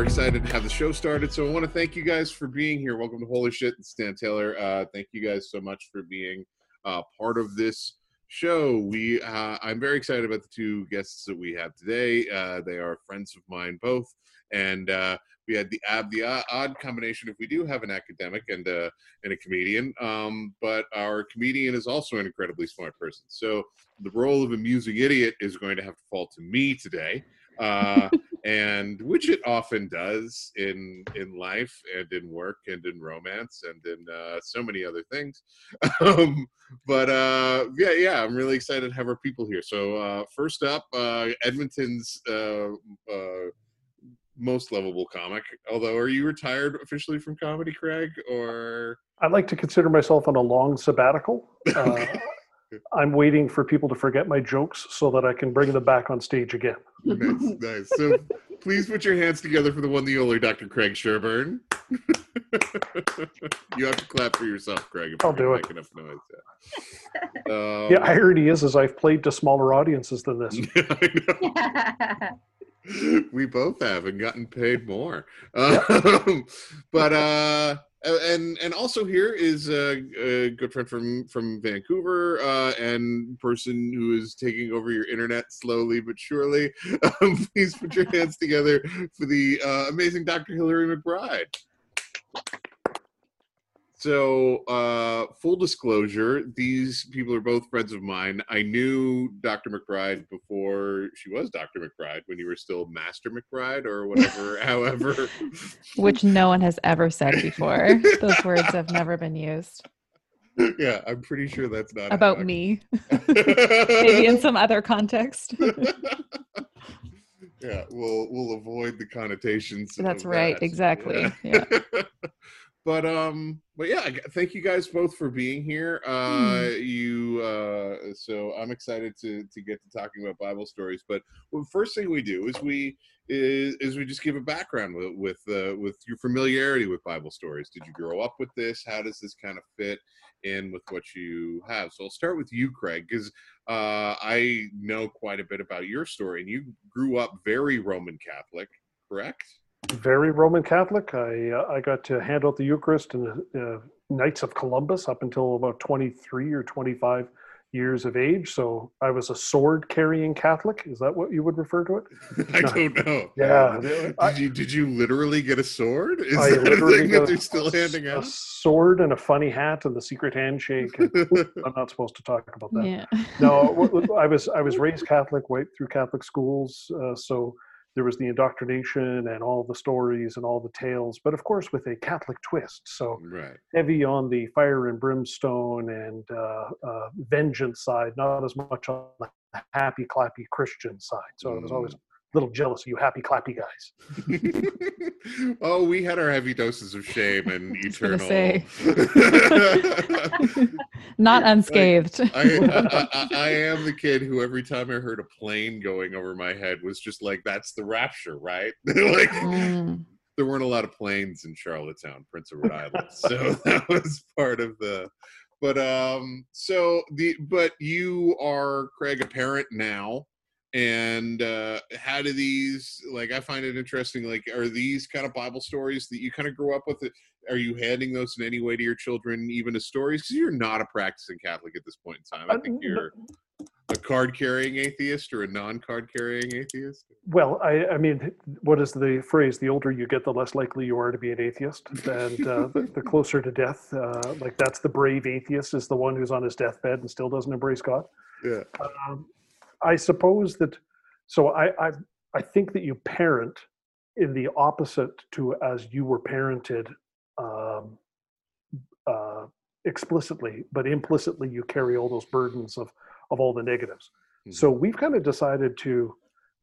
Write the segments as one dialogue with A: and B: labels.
A: we're excited to have the show started. So I want to thank you guys for being here. Welcome to Holy Shit, it's Dan Taylor. Uh, thank you guys so much for being uh, part of this show. We uh, I'm very excited about the two guests that we have today. Uh, they are friends of mine both, and uh, we had the uh, the odd combination if we do have an academic and uh, and a comedian, um, but our comedian is also an incredibly smart person. So the role of amusing idiot is going to have to fall to me today. Uh, and which it often does in in life and in work and in romance and in uh, so many other things. Um, but uh, yeah yeah i'm really excited to have our people here. So uh, first up uh, edmonton's uh, uh, most lovable comic. Although are you retired officially from comedy craig or?
B: I like to consider myself on a long sabbatical I'm waiting for people to forget my jokes so that I can bring them back on stage again.
A: nice, nice. So please put your hands together for the one, the only Dr. Craig Sherburne. you have to clap for yourself, Craig.
B: I'll do it.
A: Enough noise.
B: Yeah. Um, the irony is, is I've played to smaller audiences than this.
A: we both have and gotten paid more. Um, but uh and and also here is a, a, good friend from from Vancouver uh, and person who is taking over your internet slowly but surely. Um, please put your hands together for the uh, amazing Dr. Hillary McBride. So, uh, full disclosure, these people are both friends of mine. I knew Dr. McBride before she was Dr. McBride when you were still Master McBride or whatever, however.
C: Which no one has ever said before. Those words have never been used.
A: Yeah, I'm pretty sure that's not
C: about me. Maybe in some other context.
A: yeah, we'll we'll avoid the connotations.
C: That's right, that. exactly. yeah. yeah
A: but um but yeah thank you guys both for being here. Uh mm. you uh so i'm excited to to get to talking about bible stories but well, the first thing we do is we is, is we just give a background with with uh, with your familiarity with bible stories. Did you grow up with this? How does this kind of fit in with what you have? So i'll start with you craig because uh i know quite a bit about your story and you grew up very roman catholic correct
B: very Roman Catholic. I uh, I got to hand out the Eucharist and uh, Knights of Columbus up until about 23 or 25 years of age. So I was a sword carrying Catholic. Is that what you would refer to it?
A: I no. don't know.
B: Yeah.
A: Did I, you did you literally get a sword? Is I that literally thing that they're still a, handing out? A
B: sword and a funny hat and the secret handshake. And, I'm not supposed to talk about that. Yeah. no, I was I was raised Catholic, went through Catholic schools, uh, so there was the indoctrination and all the stories and all the tales, but of course with a Catholic twist. So
A: right.
B: heavy on the fire and brimstone and uh, uh, vengeance side, not as much on the happy clappy Christian side. So mm. it was always mm little jealous of you happy clappy
A: guys. oh, we had our heavy doses of shame and eternal.
C: Say. Not unscathed.
A: Like, I, I, I, am the kid who every time I heard a plane going over my head was just like, "That's the rapture, right?" like. Mm. There weren't a lot of planes in Charlottetown, Prince Edward Island, so that was part of the but um so the but you are craig a parent now and uh how do these like i find it interesting like are these kind of bible stories that you kind of grew up with are you handing those in any way to your children even as stories? Because you're not a practicing catholic at this point in time. I think you're a card carrying atheist or a non card carrying atheist.
B: Well i i mean what is the phrase the older you get the less likely you are to be an atheist and uh, the, the, closer to death uh, like that's the brave atheist is the one who's on his deathbed and still doesn't embrace god.
A: Yeah.
B: Um, I suppose that. So I, I I think that you parent in the opposite to as you were parented um, uh, explicitly, but implicitly you carry all those burdens of of all the negatives. Mm-hmm. So we've kind of decided to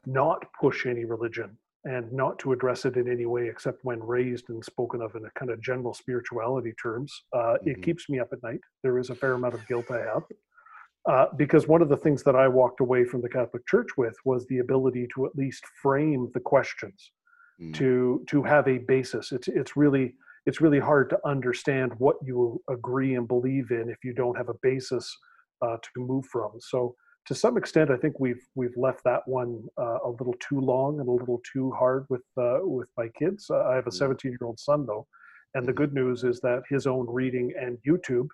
B: not push any religion and not to address it in any way except when raised and spoken of in a kind of general spirituality terms. Uh, mm-hmm. It keeps me up at night. There is a fair amount of guilt I have. Uh, because one of the things that I walked away from the Catholic Church with was the ability to at least frame the questions, mm. to to have a basis. It's it's really it's really hard to understand what you agree and believe in if you don't have a basis uh, to move from. So to some extent, I think we've we've left that one uh, a little too long and a little too hard with uh, with my kids. I have a
A: Mm.
B: 17 year old son though, and the
A: Mhm.
B: good news is that his own reading and YouTube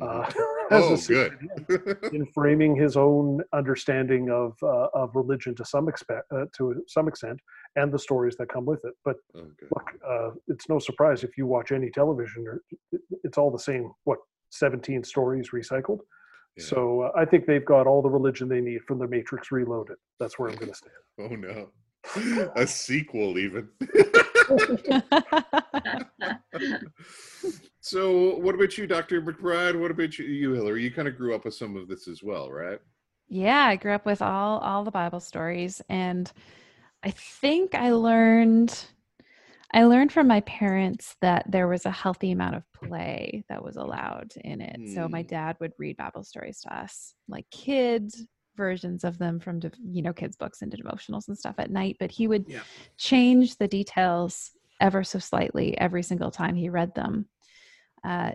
B: uh, has
A: Oh,
B: assisted
A: good.
B: in framing his own understanding of uh, of religion to some extent, uh, to some extent, and the stories that come with it. But
A: oh, good.
B: look, uh, it's no surprise if you watch any television, or it's all the same. What 17 stories recycled?
A: Yeah.
B: So uh, I think they've got all the religion they need from the Matrix Reloaded. That's where I'm going to stand.
A: Oh no. A sequel even. So what about you, Dr. McBride? What about you, you, Hillary? You kind of grew up with some of this as well, right?
C: yeah, I grew up with all all the Bible stories and I think I learned I learned from my parents that there was a healthy amount of play that was allowed in it. So my
A: Hmm.
C: dad would read Bible stories to us, like kids versions of them from you know kids books and devotionals and stuff at night, but he would
A: Yeah.
C: change the details ever so slightly every single time he read them. Uh,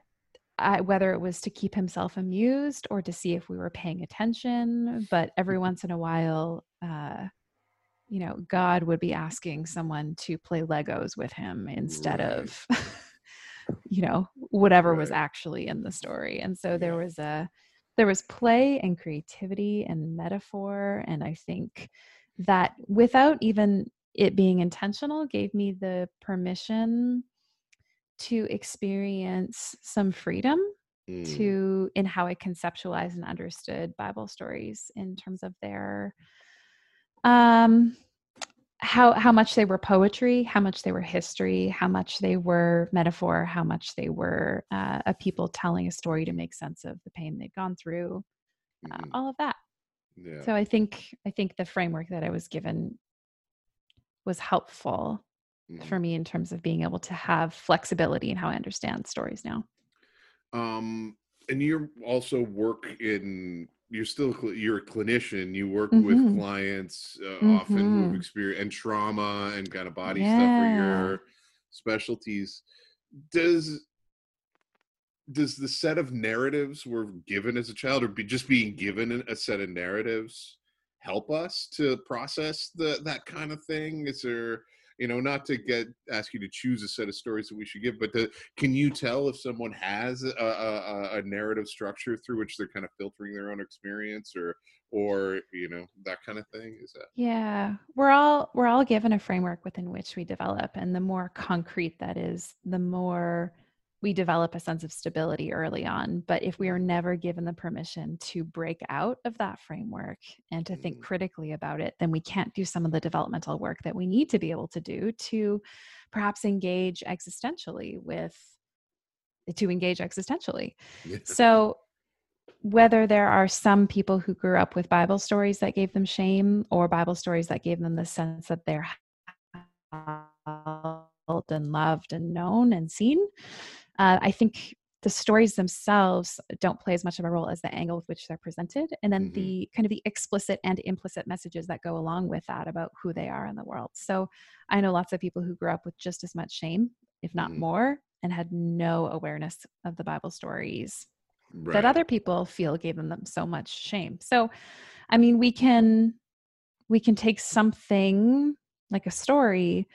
C: I, whether it was to keep himself amused or to see if we were paying attention, but every once in a while, uh, you know, God would be asking someone to play Legos with him instead of, you know, whatever was actually in the story. And so there was a, there was play and creativity and metaphor. And I think that without even it being intentional, gave me the permission to experience some freedom
A: Mm.
C: to in how I conceptualized and understood Bible stories in terms of their um how how much they were poetry, how much they were history, how much they were metaphor, how much they were uh, a people telling a story to make sense of the pain they'd gone through, uh,
A: Mhm.
C: all of that.
A: Yeah.
C: So I think I think the framework that I was given was helpful
A: Mhm.
C: for me in terms of being able to have flexibility in how I understand stories now.
A: Um, and you also work in. You're still you're a clinician. You work
C: Mhm.
A: with clients uh, often who have
C: Mhm.
A: experienced and trauma and kind of body stuff
C: Yeah.
A: are your specialties. Does does the set of narratives we're given as a child, or be just being given a set of narratives, help us to process the that kind of thing? Is there you know, not to get ask you to choose a set of stories that we should give, but the, can you tell if someone has a, a, a narrative structure through which they're kind of filtering their own experience, or or you know that kind of thing? Is that
C: Yeah, we're all we're all given a framework within which we develop, and the more concrete that is, the more we develop a sense of stability early on. But if we are never given the permission to break out of that framework and to think
A: Mm.
C: critically about it, then we can't do some of the developmental work that we need to be able to do to perhaps engage existentially with to engage existentially.
A: Yeah.
C: So, whether there are some people who grew up with Bible stories that gave them shame, or Bible stories that gave them the sense that they're held and loved and known and seen, uh, I think the stories themselves don't play as much of a role as the angle with which they're presented, and then
A: Mhm.
C: the kind of the explicit and implicit messages that go along with that about who they are in the world. So, I know lots of people who grew up with just as much shame, if not
A: Mhm.
C: more, and had no awareness of the Bible stories
A: right.
C: that other people feel gave them, them so much shame. So, I mean, we can we can take something like a story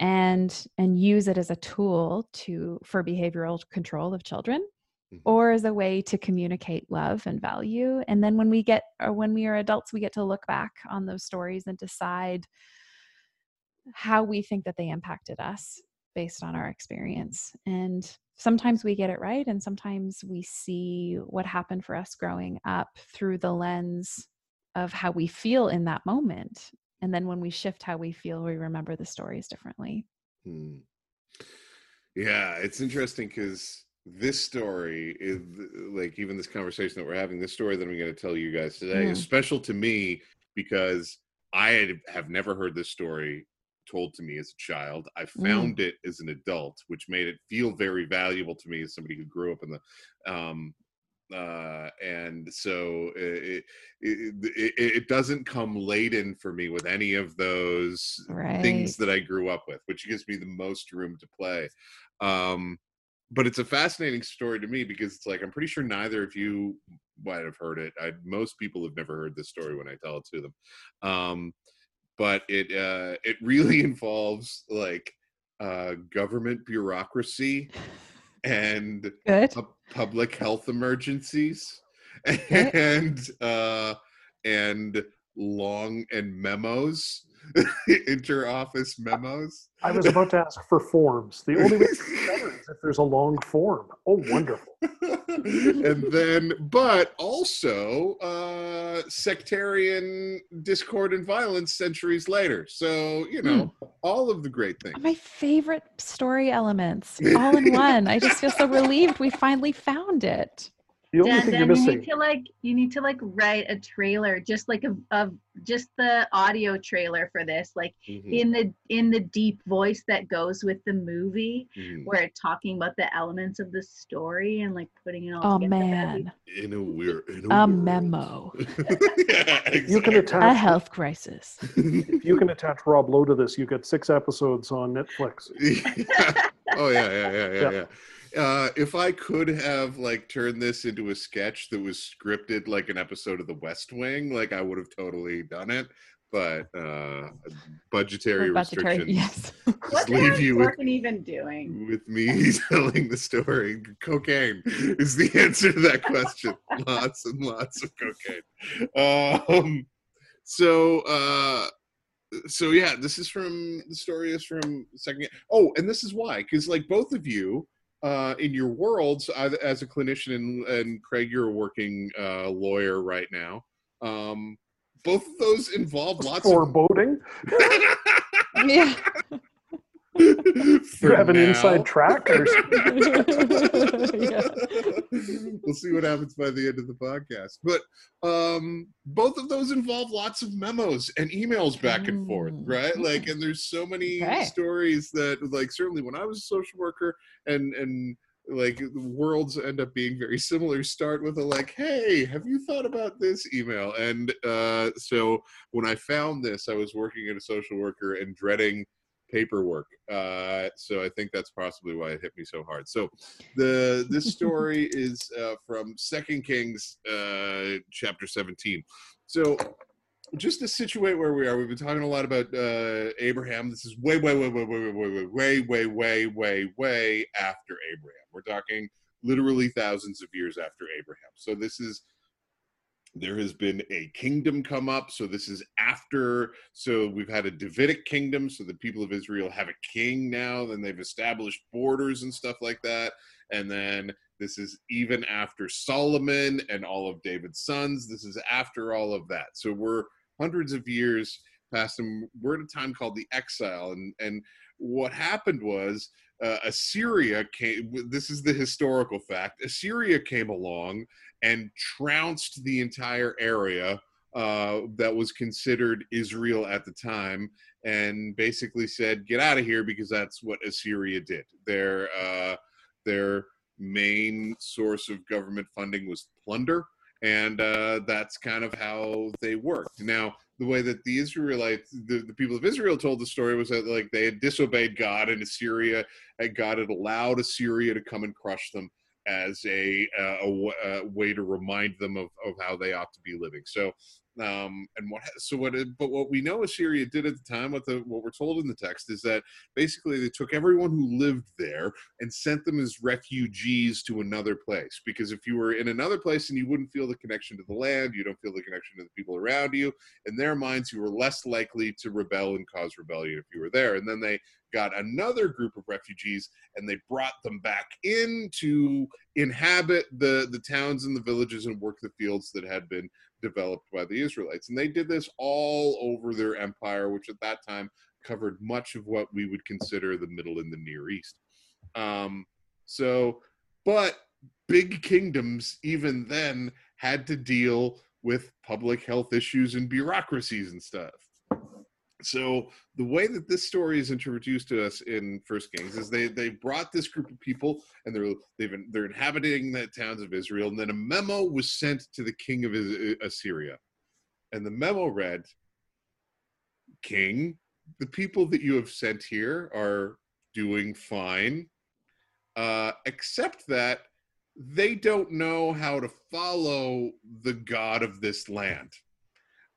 C: and and use it as a tool to for behavioral control of children
A: Mhm.
C: or as a way to communicate love and value and then when we get or when we are adults we get to look back on those stories and decide how we think that they impacted us based on our experience and sometimes we get it right and sometimes we see what happened for us growing up through the lens of how we feel in that moment and then when we shift how we feel we remember the stories differently
A: Hmm. Yeah, it's interesting because this story is like even this conversation that we're having. This story that I'm going to tell you guys today is
C: Mhm.
A: special to me because I had, have never heard this story told to me as a child. I
C: Mm.
A: found it as an adult, which made it feel very valuable to me as somebody who grew up in the um, uh, and so it, it, it, it doesn't come laden for me with any of those things that I grew up with, which gives me the most room to play. Um, but it's a fascinating story to me because it's like I'm pretty sure neither of you might have heard it. I, most people have never heard this story when I tell it to them. Um, but it uh, it really involves like uh, government bureaucracy and pu- public health emergencies and uh, and long and memos, inter-office memos.
B: I was about to ask for forms. The only way to get better is if there's a long form. Oh, wonderful.
A: and then but also uh sectarian discord and violence centuries later so you know all of the great things
C: My favorite story elements all in one. I just feel so relieved we finally found it.
B: The only
D: Dan,
B: thing
D: Dan,
B: you're
D: you need to like you need to like write a trailer, just like a of just the audio trailer for this, like
A: Mhm,
D: in the in the deep voice that goes with the movie,
A: mhm.
D: where it's talking about the elements of the story and like putting it all
C: Oh
D: together. That'd
C: man,
A: in a weird in
C: a
A: world.
C: memo,
A: yeah,
B: You can
A: exactly.
C: a health crisis.
B: If you can attach Rob Lowe to this, you get six episodes on Netflix.
A: oh yeah yeah yeah yeah
B: Yeah.
A: yeah uh if i could have like turned this into a sketch that was scripted like an episode of the west wing like i would have totally done it but uh budgetary
C: budgetary-
A: restrictions
C: yes.
D: be-
A: just leave you with
D: even doing?
A: with me telling the story. Cocaine is the answer to that question. lots and lots of cocaine. Um, so, uh, so yeah, this is from the story is from second. Oh, and this is why, because like both of you. Uh, in your worlds, as a clinician, and, and Craig, you're a working uh, lawyer right now. Um, both of those involve lots of
B: Foreboding.
C: yeah.
B: You
A: For
B: have an
A: now.
B: inside track. Or
C: Yeah.
A: we'll see what happens by the end of the podcast. But um, both of those involve lots of memos and emails back and forth,
C: Mm.
A: right? Like, and there's so many
C: Okay.
A: stories that, like, certainly when I was a social worker, and and like the worlds end up being very similar. Start with a like, "Hey, have you thought about this email?" And uh, so when I found this, I was working at a social worker and dreading paperwork. Uh, so I think that's possibly why it hit me so hard. So the this story is uh, from Second Kings uh, chapter 17. So just to situate where we are, we've been talking a lot about uh, Abraham. This is way, way, way, way, way, way, way, way, way, way, way, way after Abraham. We're talking literally thousands of years after Abraham. So this is there has been a kingdom come up. So this is after. So we've had a Davidic kingdom. So the people of Israel have a king now. Then they've established borders and stuff like that. And then this is even after Solomon and all of David's sons. This is after all of that. So we're hundreds of years past and We're at a time called the exile. And and what happened was uh, Assyria came. This is the historical fact. Assyria came along and trounced the entire area uh, that was considered Israel at the time, and basically said, "Get out of here," because that's what Assyria did. Their uh, their main source of government funding was plunder, and uh, that's kind of how they worked. Now, the way that the Israelites, the, the people of Israel told the story was that like they had disobeyed God, and Assyria, and God had allowed Assyria to come and crush them as a, uh, a, w- a way to remind them of, of how they ought to be living. So, um, and what so what? But what we know Assyria did at the time, what the what we're told in the text is that basically they took everyone who lived there and sent them as refugees to another place. Because if you were in another place and you wouldn't feel the connection to the land, you don't feel the connection to the people around you. In their minds, you were less likely to rebel and cause rebellion if you were there. And then they got another group of refugees and they brought them back in to inhabit the the towns and the villages and work the fields that had been developed by the Israelites. And they did this all over their empire, which at that time covered much of what we would consider the Middle and the Near East. Um, so, but big kingdoms, even then, had to deal with public health issues and bureaucracies and stuff. So the way that this story is introduced to us in First Kings is they they brought this group of people and they're they've they're inhabiting the towns of Israel, and then a memo was sent to the king of Assyria, and the memo read, "King, the people that you have sent here are doing fine. uh, except that they don't know how to follow the god of this land.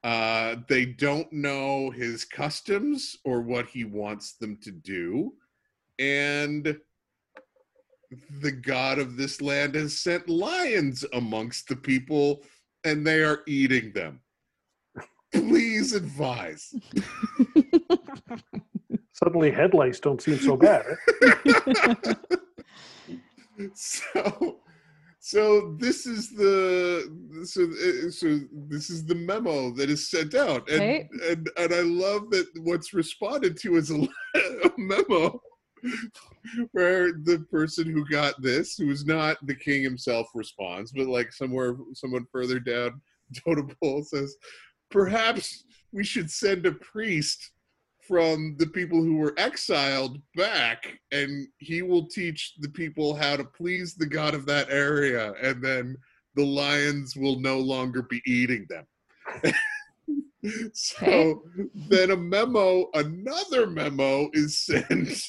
A: Uh, they don't know his customs or what he wants them to do. And the god of this land has sent lions amongst the people, and they are eating them. Please advise.
B: Suddenly, headlights don't seem so bad. eh?
A: so so this is the so uh, so this is the memo that is sent out and
C: Okay.
A: and, and i love that what's responded to is a, a memo where the person who got this who's not the king himself responds but like somewhere someone further down Dotable says perhaps we should send a priest from the people who were exiled back and he will teach the people how to please the god of that area and then the lions will no longer be eating them so
C: Okay.
A: then a memo another memo is sent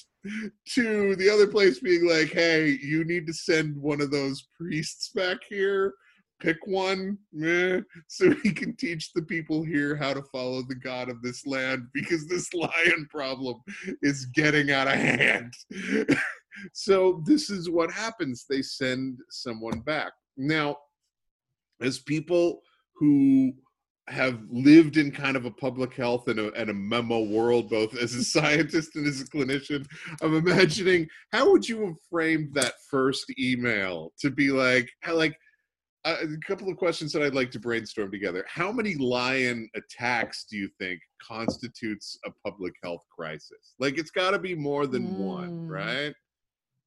A: to the other place being like hey you need to send one of those priests back here pick one meh, so he can teach the people here how to follow the god of this land because this lion problem is getting out of hand. So this is what happens. They send someone back. Now as people who have lived in kind of a public health and a, and a memo world both as a scientist and as a clinician i'm imagining how would you have framed that first email to be like like a couple of questions that I'd like to brainstorm together. How many lion attacks do you think constitutes a public health crisis? Like, it's got to be more than one,
C: Mm.
A: right?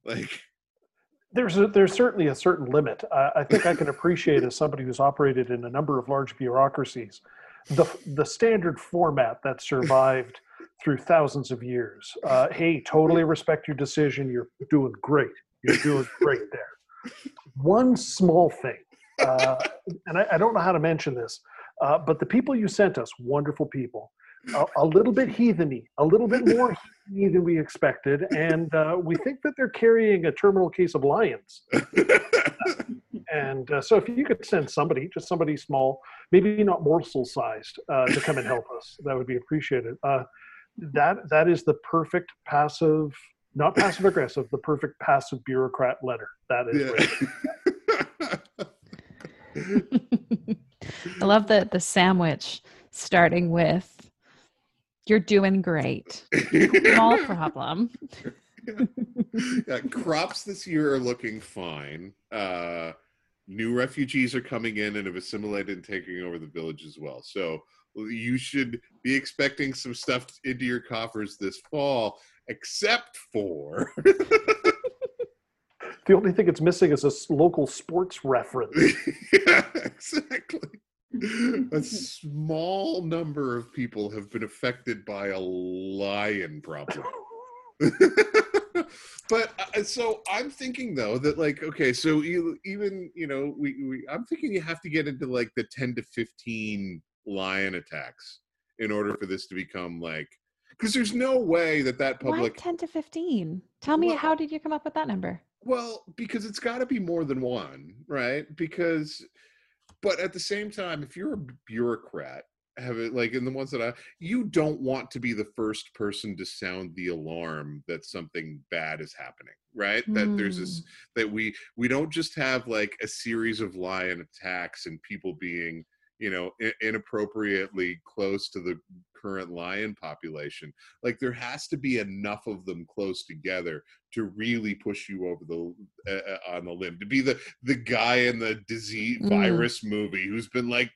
A: Like,
B: There's a, there's certainly a certain limit. Uh, I think I can appreciate as somebody who's operated in a number of large bureaucracies, the the standard format that survived through thousands of years. Uh, hey, totally respect your decision. You're doing great. You're doing great there. One small thing, uh, and I, I don't know how to mention this, uh, but the people you sent us, wonderful people, a, a little bit heatheny, a little bit more heatheny than we expected, and uh, we think that they're carrying a terminal case of lions. And uh, so, if you could send somebody, just somebody small, maybe not morsel sized, uh, to come and help us, that would be appreciated. Uh, that that is the perfect passive, not passive aggressive, the perfect passive bureaucrat letter. That is. right.
C: I love the the sandwich starting with you're doing great. Small problem.
A: yeah, crops this year are looking fine. Uh, new refugees are coming in and have assimilated and taking over the village as well. So you should be expecting some stuff into your coffers this fall, except for
B: The only thing it's missing is a local sports reference.
A: yeah, exactly. A small number of people have been affected by a lion problem. but uh, so I'm thinking though that like okay, so you, even you know we, we I'm thinking you have to get into like the 10 to 15 lion attacks in order for this to become like because there's no way that that
C: Why
A: public
C: 10 to 15? Tell me,
A: Well-
C: how did you come up with that number?
A: Well, because it's got to be more than one, right? Because, but at the same time, if you're a bureaucrat, have it like in the ones that I, you don't want to be the first person to sound the alarm that something bad is happening, right? That there's this hmm. that we we don't just have like a series of lion attacks and people being you know inappropriately close to the current lion population like there has to be enough of them close together to really push you over the uh, on the limb to be the the guy in the disease
C: Mm.
A: virus movie who's been like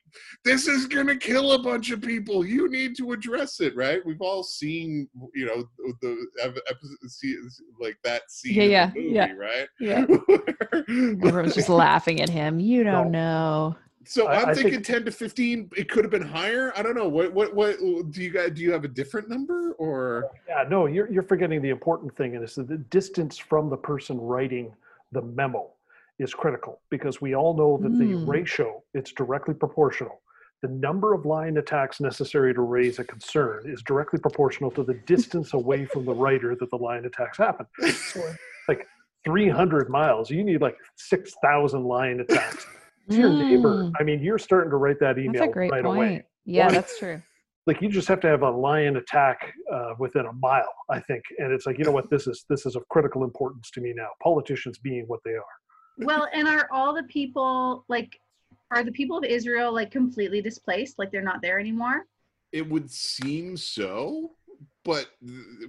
A: this is gonna kill a bunch of people you need to address it right we've all seen you know the ep- episode like that scene
C: Yeah,
A: in
C: yeah,
A: the movie
C: yeah.
A: right
C: Yeah. Everyone's just laughing at him. You don't know.
A: So i'm
B: I
A: thinking
B: think-
A: 10 to 15 it could have been higher i don't know what what what do you guys do you have a different number or
B: Yeah, no, you're, you're forgetting the important thing, and it's the distance from the person writing the memo is critical because we all know that the
C: Mm.
B: ratio it's directly proportional. The number of line attacks necessary to raise a concern is directly proportional to the distance away from the writer that the line attacks happen. So, like 300 miles. You need like 6,000 line attacks. It's your neighbor.
C: Mm,
B: I mean, you're starting to write that
C: That's
B: email
C: a great
B: right
C: point.
B: away.
C: Yeah,
B: Why-
C: that's true.
B: Like you just have to have a lion attack uh, within a mile, I think. And it's like, you know what? This is this is of critical importance to me now. Politicians being what they are.
D: Well, and are all the people like are the people of Israel like completely displaced? Like they're not there anymore?
A: It would seem so, but,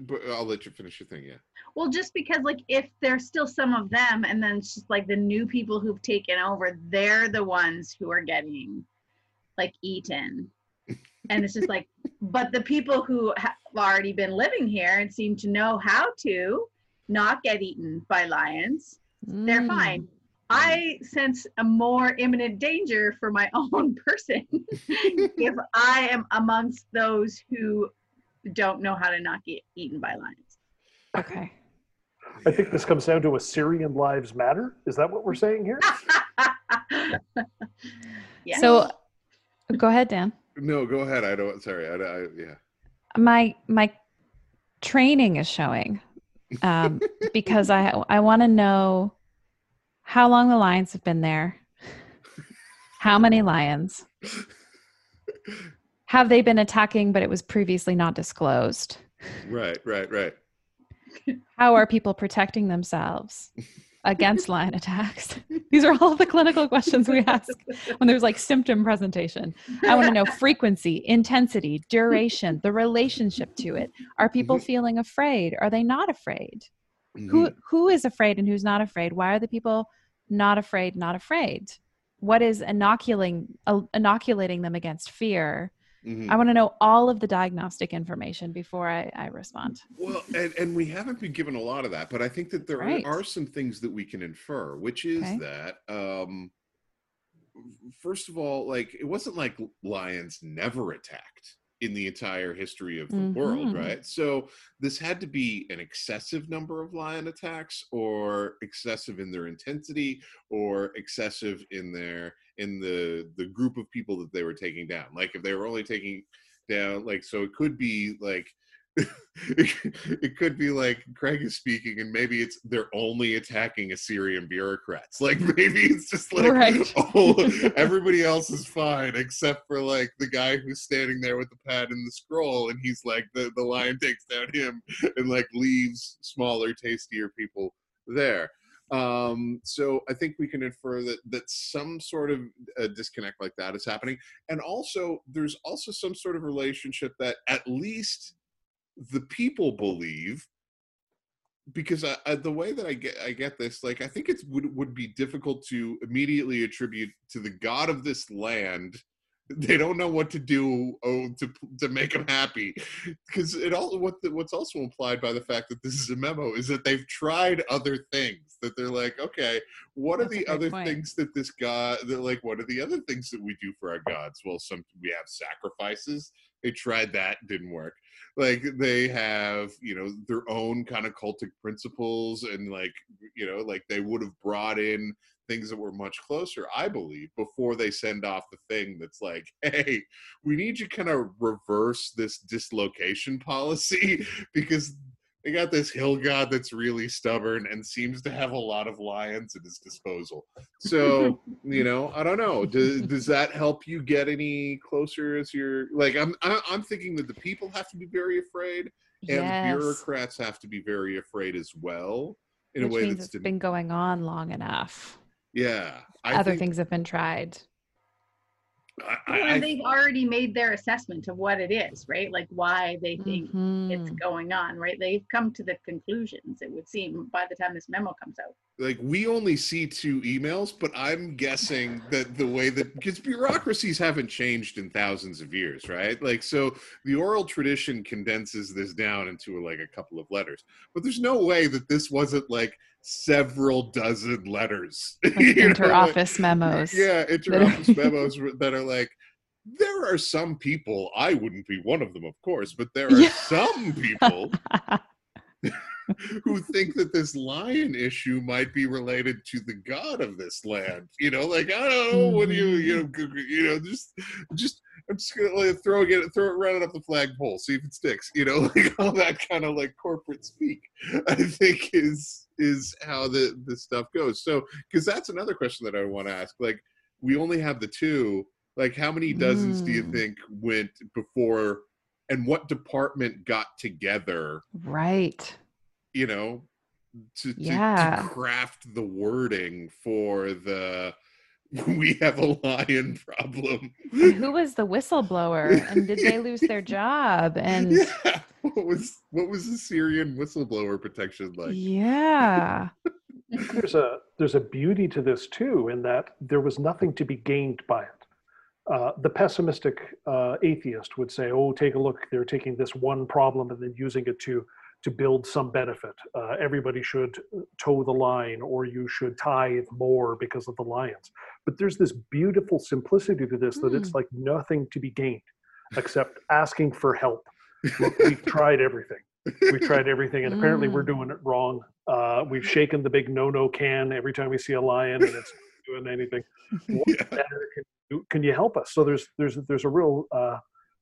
A: but I'll let you finish your thing. Yeah.
D: Well, just because like if there's still some of them and then it's just like the new people who've taken over, they're the ones who are getting like eaten. And it's just like, but the people who have already been living here and seem to know how to not get eaten by lions, they're
C: Mm.
D: fine. I sense a more imminent danger for my own person if I am amongst those who don't know how to not get eaten by lions.
C: Okay.
B: I think this comes down to Assyrian lives matter. Is that what we're saying here?
D: yeah.
C: So go ahead, Dan.
A: No, go ahead. I don't. Sorry. I, I yeah.
C: my my training is showing um, because I I want to know how long the lions have been there, how many lions have they been attacking, but it was previously not disclosed.
A: Right. Right. Right.
C: How are people protecting themselves against lion attacks? These are all the clinical questions we ask when there's like symptom presentation. I want to know frequency, intensity, duration, the relationship to it. Are people feeling afraid? Are they not afraid? Who
A: Mhm.
C: who is afraid and who's not afraid? Why are the people not afraid, not afraid? What is inoculating uh, inoculating them against fear?
A: Mhm.
C: I want to know all of the diagnostic information before I, I respond.
A: Well, and, and we haven't been given a lot of that, but I think that there
C: Right.
A: are, are some things that we can infer, which is
C: Okay.
A: that, um, first of all, like it wasn't like lions never attacked in the entire history of the world,
C: Mhm.
A: right? So this had to be an excessive number of lion attacks, or excessive in their intensity, or excessive in their in the the group of people that they were taking down. Like if they were only taking down, like so, it could be like it could be like Craig is speaking, and maybe it's they're only attacking Assyrian bureaucrats. Like maybe it's just like
C: Right.
A: oh, everybody else is fine except for like the guy who's standing there with the pad and the scroll, and he's like the the lion takes down him and like leaves smaller, tastier people there. Um, so I think we can infer that that some sort of uh, disconnect like that is happening, and also there's also some sort of relationship that at least the people believe because I, I, the way that I get I get this, like I think it would would be difficult to immediately attribute to the god of this land. They don't know what to do oh, to to make them happy, because it all what the, what's also implied by the fact that this is a memo is that they've tried other things. That they're like, okay, what are
C: That's a
A: the other
C: point.
A: things that this god? They're like, what are the other things that we do for our gods? Well, some we have sacrifices. They tried that, didn't work like they have you know their own kind of cultic principles and like you know like they would have brought in things that were much closer i believe before they send off the thing that's like hey we need you kind of reverse this dislocation policy because they got this hill god that's really stubborn and seems to have a lot of lions at his disposal so you know i don't know does, does that help you get any closer as you're like i'm i'm thinking that the people have to be very afraid and
C: Yes.
A: bureaucrats have to be very afraid as well in
C: Which
A: a way that's didn't-
C: been going on long enough.
A: Yeah I
C: Other
A: think-
C: things have been tried.
A: I,
D: Well, and they've already made their assessment of what it is, right? Like why they think it's
C: Mhm.
D: going on, right? They've come to the conclusions, it would seem, by the time this memo comes out.
A: Like we only see two emails but i'm guessing that the way that because bureaucracies haven't changed in thousands of years right like so the oral tradition condenses this down into like a couple of letters but there's no way that this wasn't like several dozen letters
C: Like
A: know, like-
C: inter-office memos.
A: yeah inter-office memos that are like there are some people i wouldn't be one of them of course but there are
C: Yeah.
A: some people who think that this lion issue might be related to the god of this land. You know, like I don't know what do you you know g- g- you know just just I'm just gonna like, throw it, throw it right up the flagpole, see if it sticks. You know, like all that kind of like corporate speak. I think is is how the the stuff goes. So, because that's another question that I want to ask. Like, we only have the two. Like, how many dozens do you
C: Mm.
A: think went before? And what department got together?
C: Right.
A: You know, to, to,
C: Yeah.
A: to craft the wording for the we have a lion problem.
C: And who was the whistleblower? And did they lose their job? And
A: yeah. What was what was the Assyrian whistleblower protection like?
C: yeah.
B: there's a there's a beauty to this too in that there was nothing to be gained by it uh, the pessimistic uh, atheist would say oh take a look they're taking this one problem and then using it to to build some benefit. Uh, everybody should toe the line or you should tithe more because of the lions. But there's this beautiful simplicity to this that it's like nothing to be gained except asking for help. Look, we've tried everything. We've tried everything and apparently we're
C: Mm.
B: doing it wrong. Uh, we've shaken the big no-no can every time we see a lion and it's not doing anything. What
A: Yeah.
B: better can, you- can you help us? So there's there's there's a real uh,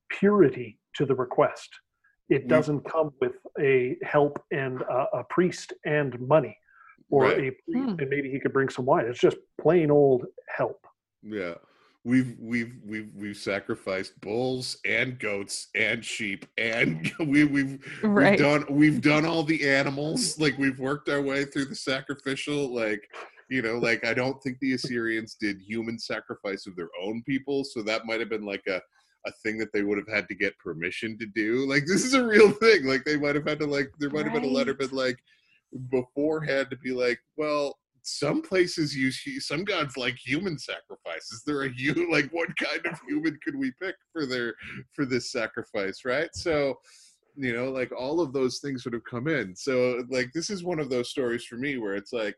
B: purity to the request it doesn't come with a help and a, a priest and money or
A: Right.
B: a priest
C: Hmm.
B: and maybe he could bring some wine it's just plain old help
A: Yeah. We've we've we've we've sacrificed bulls and goats and sheep and we we've
C: Right.
A: we've done we've done all the animals like we've worked our way through the sacrificial like you know like I don't think the Assyrians did human sacrifice of their own people so that might have been like a a thing that they would have had to get permission to do like this is a real thing like they might have had to like there might have been a letter but like beforehand to be like well some places use some gods like human sacrifice. Is there a you like what kind of human could we pick for their for this sacrifice, right? So, you know, like all of those things would have come in. So, like this is one of those stories for me where it's like,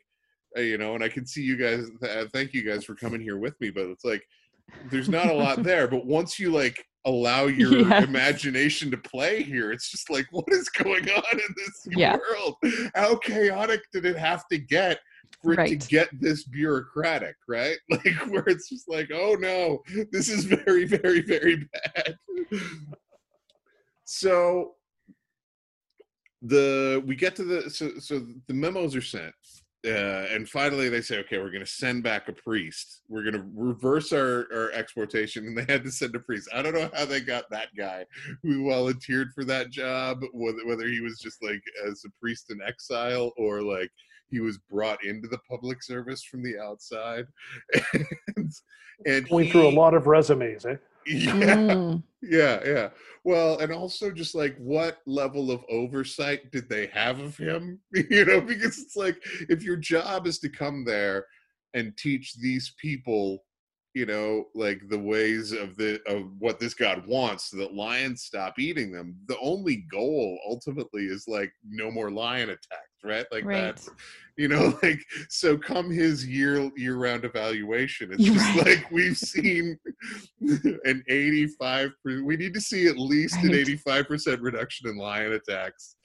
A: uh, you know, and I can see you guys. Uh, thank you guys for coming here with me, but it's like there's not a lot there. But once you like allow your
C: Yes.
A: imagination to play here, it's just like, what is going on in this
C: Yeah.
A: world? How chaotic did it have to get? for it
C: Right.
A: to get this bureaucratic, right? Like where it's just like, oh no, this is very, very, very bad. So the we get to the so so the memos are sent. Uh, and finally they say, okay, we're going to send back a priest. We're going to reverse our, our exportation. And they had to send a priest. I don't know how they got that guy who volunteered for that job, whether, whether he was just like as a priest in exile or like he was brought into the public service from the outside. and, and
B: going through a lot of resumes eh
A: Yeah,
C: Mm.
A: yeah, yeah. Well, and also just like what level of oversight did they have of him? You know, because it's like if your job is to come there and teach these people, you know, like the ways of the of what this god wants so that lions stop eating them, the only goal ultimately is like no more lion attacks, right? Like
C: Right.
A: that's you know, like so come his year year round evaluation, it's just
C: Right.
A: like we've seen an 85 we need to see at least an 85 percent reduction in lion attacks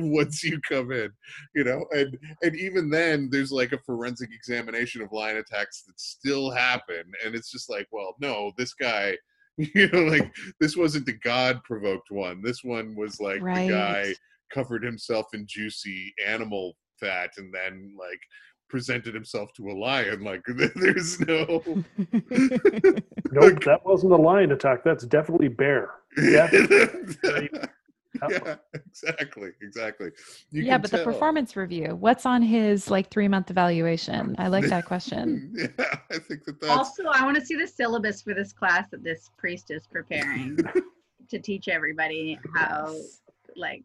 A: once you come in you know and and even then there's like a forensic examination of lion attacks that still happen and it's just like well no this guy you know like this wasn't the god provoked one this one was like the guy
C: Right.
A: Covered himself in juicy animal fat and then like presented himself to a lion like there's no
B: nope that wasn't a lion attack that's definitely bear yeah
A: yeah, exactly, exactly. You
C: yeah,
A: can
C: but the performance review, what's on his like three month evaluation? I like that question.
A: Yeah, I think that that's
D: Also, I want to see the syllabus for this class that this priest is preparing to teach everybody how, like,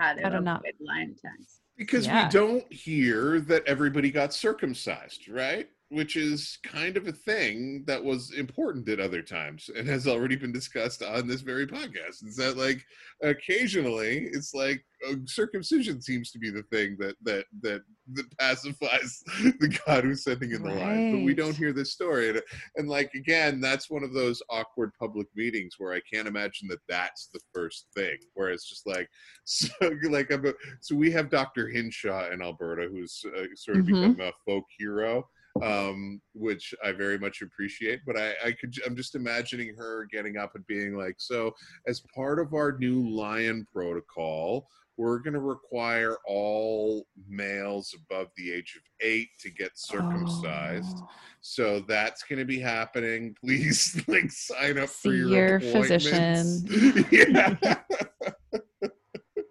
D: how to,
C: How to
D: avoid
C: not-
D: lion attacks.
A: because
C: Yeah.
A: we don't hear that everybody got circumcised, right? Which is kind of a thing that was important at other times and has already been discussed on this very podcast. Is that like occasionally it's like uh, circumcision seems to be the thing that that that that pacifies the God who's sending in the line, but we don't hear this story. And, and like again, that's one of those awkward public meetings where I can't imagine that that's the first thing. Where it's just like so like I'm a, so we have Dr. Hinshaw in Alberta, who's uh, sort of
C: Mhm.
A: become a folk hero. Um, which I very much appreciate. But I, I could, I'm just imagining her getting up and being like, "So, as part of our new lion protocol, we're going to require all males above the age of eight to get circumcised.
C: Oh.
A: So that's going to be happening. Please, like, sign up for your,
C: your
A: appointments." yeah.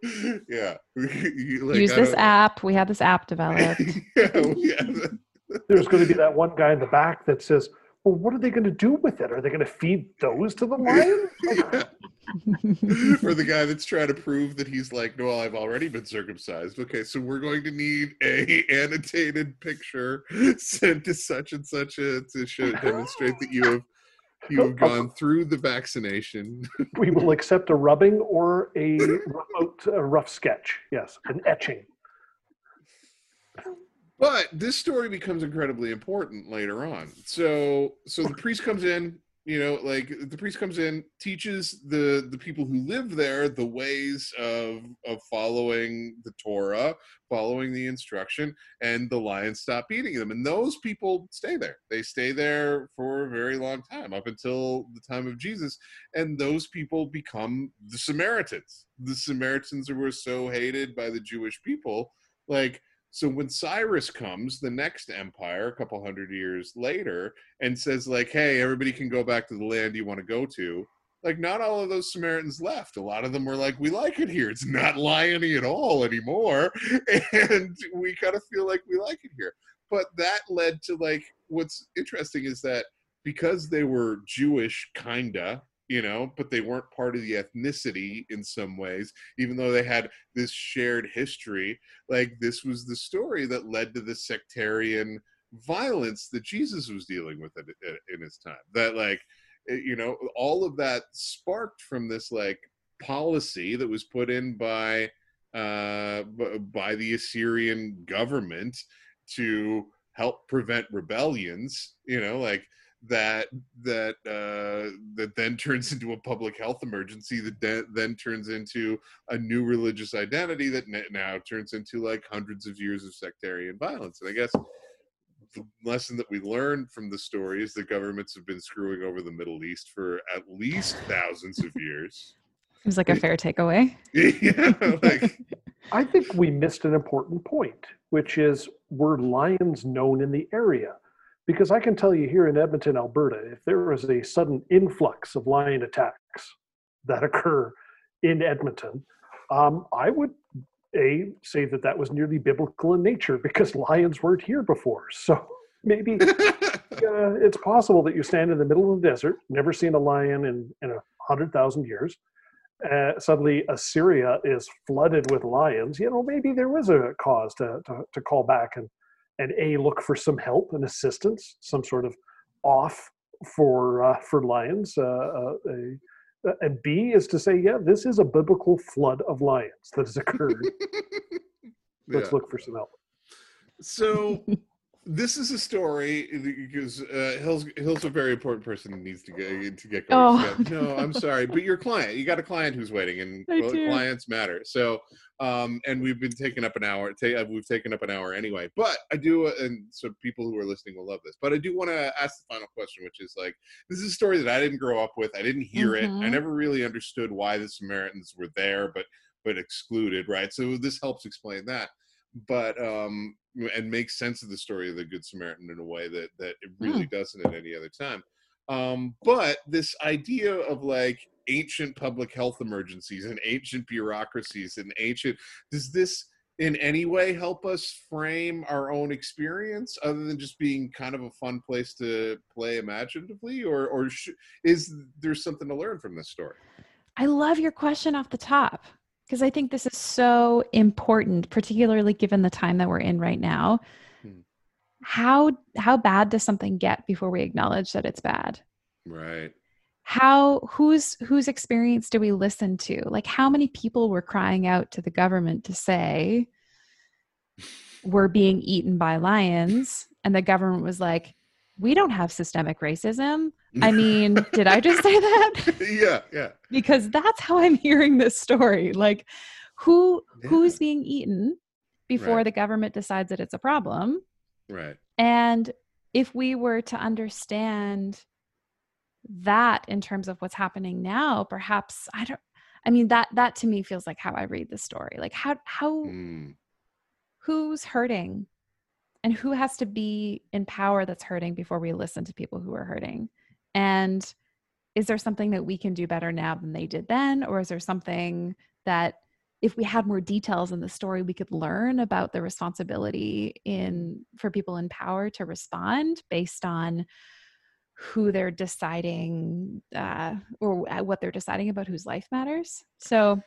A: yeah. Like,
C: Use this app. We have this app developed.
A: yeah.
B: There's going to be that one guy in the back that says, "Well, what are they going to do with it? Are they going to feed those to the lion?" Like,
A: or the guy that's trying to prove that he's like, no, I've already been circumcised. Okay, so we're going to need a annotated picture sent to such and such a to show demonstrate that you have you have gone through the vaccination.
B: we will accept a rubbing or a rough, out, a rough sketch. Yes, an etching.
A: But this story becomes incredibly important later on. So so the priest comes in, you know, like the priest comes in, teaches the the people who live there the ways of of following the Torah, following the instruction, and the lions stop eating them. And those people stay there. They stay there for a very long time, up until the time of Jesus. And those people become the Samaritans. The Samaritans were so hated by the Jewish people, like so when Cyrus comes, the next empire, a couple hundred years later, and says like, "Hey, everybody can go back to the land you want to go to," like not all of those Samaritans left. A lot of them were like, "We like it here. It's not liony at all anymore," and we kind of feel like we like it here. But that led to like what's interesting is that because they were Jewish, kinda, you know, but they weren't part of the ethnicity in some ways, even though they had this shared history. Like this was the story that led to the sectarian violence that Jesus was dealing with in, his time. That like, eh, you know, all of that sparked from this like policy that was put in by uh by the Assyrian government to help prevent rebellions you know like that that uh that then turns into a public health emergency that de- then turns into a new religious identity that n- now turns into like hundreds of years of sectarian violence and i guess the lesson that we learned from the story is that governments have been screwing over the middle east for at least thousands of years
C: Seems like a fair takeaway.
A: yeah like
B: I think we missed an important point, which is were lions known in the area? Because I can tell you here in Edmonton, Alberta, if there was a sudden influx of lion attacks that occur in Edmonton, um, I would a say that that was nearly biblical in nature because lions weren't here before. So maybe uh, it's possible that you stand in the middle of the desert, never seen a lion in, in a hundred thousand years. Uh, suddenly, Assyria is flooded with lions. You know, maybe there was a cause to, to, to call back and and a look for some help and assistance, some sort of off for uh, for lions. Uh, uh, a, and B is to say, yeah, this is a biblical flood of lions that has occurred. Let's
A: Yeah.
B: look for some help.
A: So this is a story because uh, Hill's Hill's a very important person and needs to get to get going.
C: Oh.
A: No, I'm sorry, but your client, you got a client who's waiting, and well, clients matter. So, um, and we've been taking up an hour. Ta- uh, we've taken up an hour anyway. But I do, uh, and so people who are listening will love this. But I do want to ask the final question, which is like, this is a story that I didn't grow up with. I didn't hear it. I
C: Mhm.
A: never really understood why the Samaritans were there, but but excluded, right? So this helps explain that but um and makes sense of the story of the good samaritan in a way that that it really doesn't at any other time. Um but this idea of like ancient public health emergencies and ancient bureaucracies and ancient does this in any way help us frame our own experience other than just being kind of a fun place to play imaginatively? Or or sh- is there something to learn from this story?
C: I love your question off the top because I think this is so important, particularly given the time that we're in right now.
A: Hmm.
C: How how bad does something get before we acknowledge that it's bad?
A: right
C: How whose whose experience do we listen to? Like how many people were crying out to the government to say we're being eaten by lions and the government was like we don't have systemic racism. I mean, did I just say that?
A: yeah yeah
C: because that's how I'm hearing this story. Like who
A: Yeah.
C: who's being eaten before
A: Right.
C: the government decides that it's a problem
A: right
C: and if we were to understand that in terms of what's happening now, perhaps I don't I mean that that to me feels like how I read the story. Like how how
A: Mm.
C: who's hurting and who has to be in power that's hurting before we listen to people who are hurting and is there something that we can do better now than they did then or is there something that if we had more details in the story we could learn about the responsibility in for people in power to respond based on who they're deciding uh, or uh, what they're deciding about whose life matters so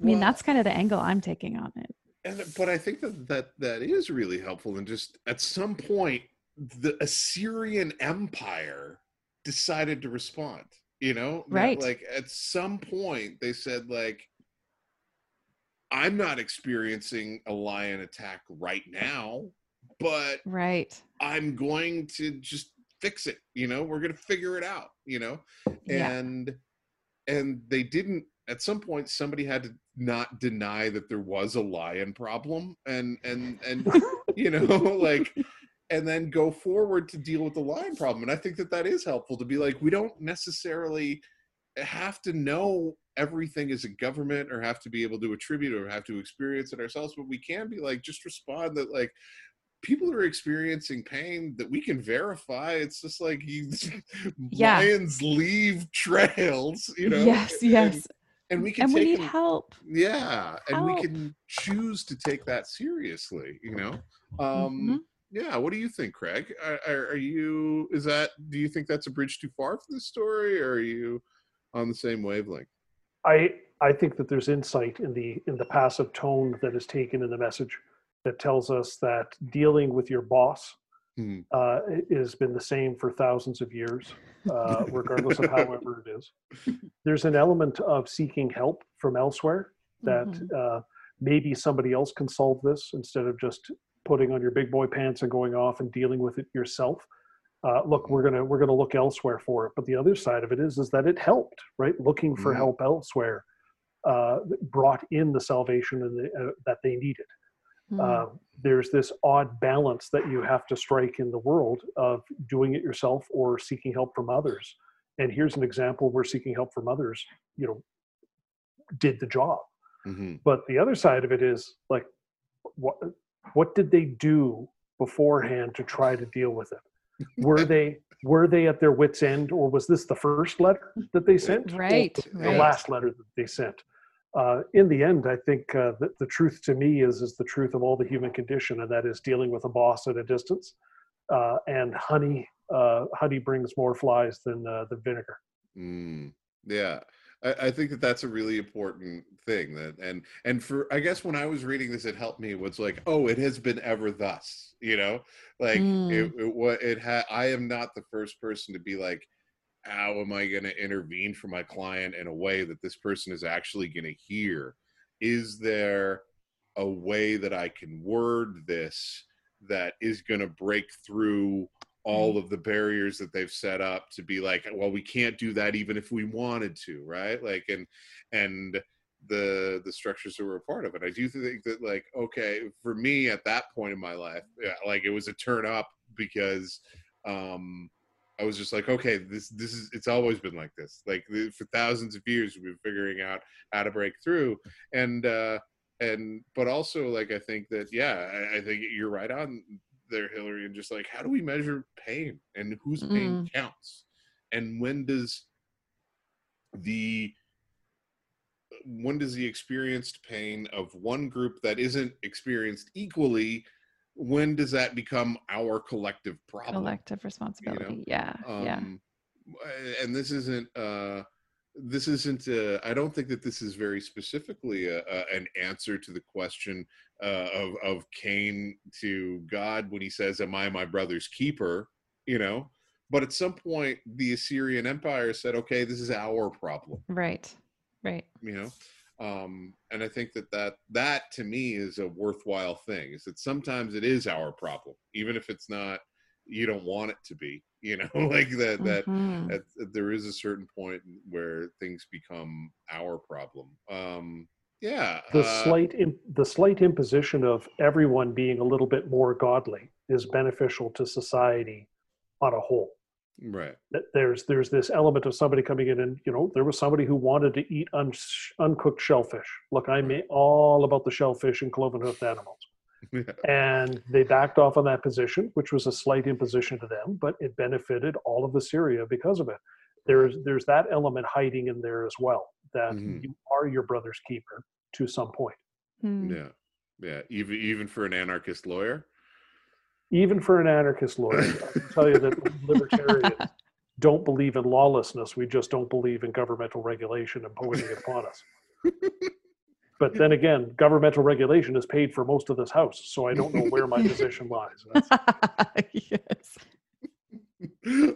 C: i mean
A: Well-
C: that's kind of the angle i'm taking on it
A: and but I think that that that is really helpful. And just at some point, the Assyrian Empire decided to respond. You know,
C: Right.
A: Like at some point, they said like, "I'm not experiencing a lion attack right now, but
C: right
A: I'm going to just fix it. You know, we're going to figure it out. You know,
C: Yeah.
A: and and they didn't. At some point, somebody had to not deny that there was a lion problem, and and and you know, like, and then go forward to deal with the lion problem. And I think that that is helpful to be like, we don't necessarily have to know everything as a government or have to be able to attribute or have to experience it ourselves but we can be like just respond that like people are experiencing pain that we can verify. It's just like you
C: Yeah.
A: lions leave trails you know?
C: Yes
A: and-
C: yes.
A: and, we can
C: and we need help.
A: Yeah and we can choose to take that seriously you know? Um yeah what do you think craig are, are, are you is that do you think that's a bridge too far for this story or are you on the same wavelength
B: I I think that there's insight in the in the passive tone that is taken in the message that tells us that dealing with your boss
A: Hmm.
B: uh, has been the same for thousands of years, uh, regardless of however it is. There's an element of seeking help from elsewhere that
C: Mhm.
B: uh, maybe somebody else can solve this instead of just putting on your big boy pants and going off and dealing with it yourself. Uh, look, we're gonna we're gonna look elsewhere for it. But the other side of it is is that it helped, right? Looking for
A: Mhm.
B: help elsewhere uh, brought in the salvation and the, uh, that they needed.
C: Mhm.
B: Uh, there's this odd balance that you have to strike in the world of doing it yourself or seeking help from others. And here's an example where seeking help from others, you know, did the job.
A: hmm
B: But the other side of it is like, what what did they do beforehand to try to deal with it? Were they were they at their wits' end, or was this the first letter that they sent? or
C: Right,
B: the, the
C: right.
B: last letter that they sent. Uh, in the end, I think uh, that the truth to me is is the truth of all the human condition, and that is dealing with a boss at a distance. Uh, and honey, uh, honey brings more flies than uh, the vinegar.
A: Mm, yeah, I, I think that that's a really important thing. That and and for I guess when I was reading this, it helped me. Was like, oh, it has been ever thus. You know, like it, mm. it what it had. I am not the first person to be like, how am I going to intervene for my client in a way that this person is actually going to hear? Is there a way that I can word this that is going to break through all of the barriers that they've set up to be like well we can't do that even if we wanted to right? Like and and the the structures that we're a part of it. I do think that like okay for me at that point in my life yeah, like it was a turn up because um i was just like okay this this is it's always been like this. Like for thousands of years we've been figuring out how to break through. And uh and but also like i think that yeah i, I think you're right on there hillary and just like how do we measure pain and whose pain counts? And when does the when does the experienced pain of one group that isn't experienced equally when does that become our collective problem?
C: Collective responsibility. Yeah yeah.
A: Um, and this isn't uh this isn't uh, i don't think that this is very specifically a, a, an answer to the question uh, of of cain to god when he says am i my brother's keeper? You know? But at some point the assyrian empire said okay this is our problem.
C: Right right.
A: You know? Um and i think that that that to me is a worthwhile thing is that sometimes it is our problem even if it's not you don't want it to be you know? Like that that
C: Mhm.
A: at, at- there is a certain point where things become our problem. Um yeah
B: the
A: uh,
B: slight the slight imposition of everyone being a little bit more godly is beneficial to society on a whole.
A: Right.
B: There's there's this element of somebody coming in and you know there was somebody who wanted to eat un- uncooked shellfish. Look, I'm all about the shellfish and cloven hoofed animals and they backed off on that position, which was a slight imposition to them, but it benefited all of Assyria because of it. There's there's that element hiding in there as well that
A: Mhm.
B: you are your brother's keeper to some point.
C: Hmm.
A: yeah. Yeah. Even even for an anarchist lawyer.
B: Even for an anarchist lawyer, I can tell you that libertarians don't believe in lawlessness. We just don't believe in governmental regulation imposing it upon us. But then again, governmental regulation is paid for most of this house, so I don't know where my position lies.
C: Yes.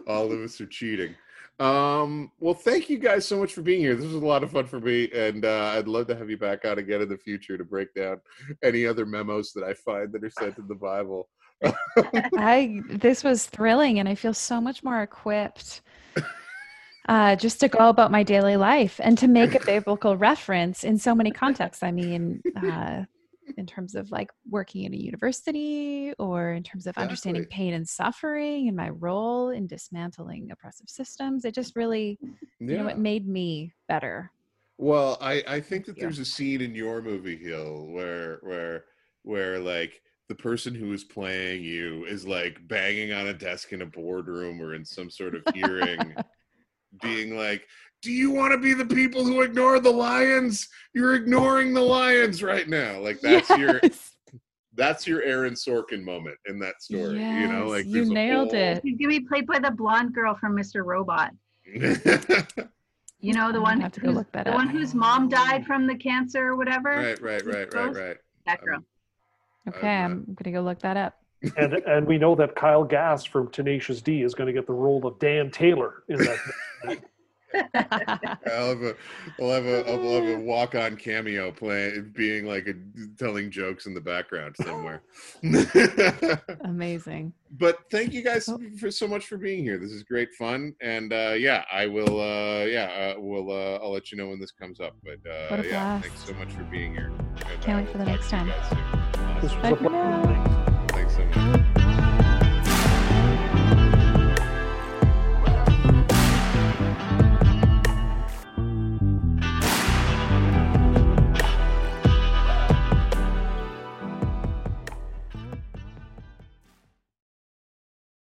A: All of us are cheating. Um, well, thank you guys so much for being here. This was a lot of fun for me, and uh, I'd love to have you back on again in the future to break down any other memos that I find that are sent in the Bible.
C: I this was thrilling and I feel so much more equipped uh, just to go about my daily life and to make a biblical reference in so many contexts. I mean, uh, in terms of like working in a university or in terms of understanding pain and suffering and my role in dismantling oppressive systems. It just really, you know, it made me better.
A: Well, I I think that there's a scene in your movie Hill where where where like the person who is playing you is like banging on a desk in a boardroom or in some sort of hearing being like do you want to be the people who ignore the lions you're ignoring the lions right now like that's your that's your Aaron Sorkin moment in that story you know like
C: you nailed
A: whole-
C: it.
D: He's gonna be played by the blonde girl from Mr. Robot. You know, the one
C: gonna have to go look that
D: the
C: up.
D: one whose mom died from the cancer or whatever.
A: right right right right right
D: That girl.
C: Okay,
A: I'm
C: I'm gonna go look that up.
B: And and we know that Kyle Gass from Tenacious D is going to get the role of Dan Taylor in that.
A: I'll have a, I'll have a, I'll have a walk-on cameo playing, being like a, telling jokes in the background somewhere.
C: Amazing.
A: but thank you guys
C: Oh.
A: for so much for being here. This is great fun, and uh, yeah, I will. Uh, yeah, uh, we'll. Uh, I'll let you know when this comes up. But uh, yeah,
C: blast.
A: thanks so much for being here. And,
C: Can't wait for the next
A: talk to you
C: time.
A: guys.
B: This was
C: Bye for
B: pleasure.
C: now.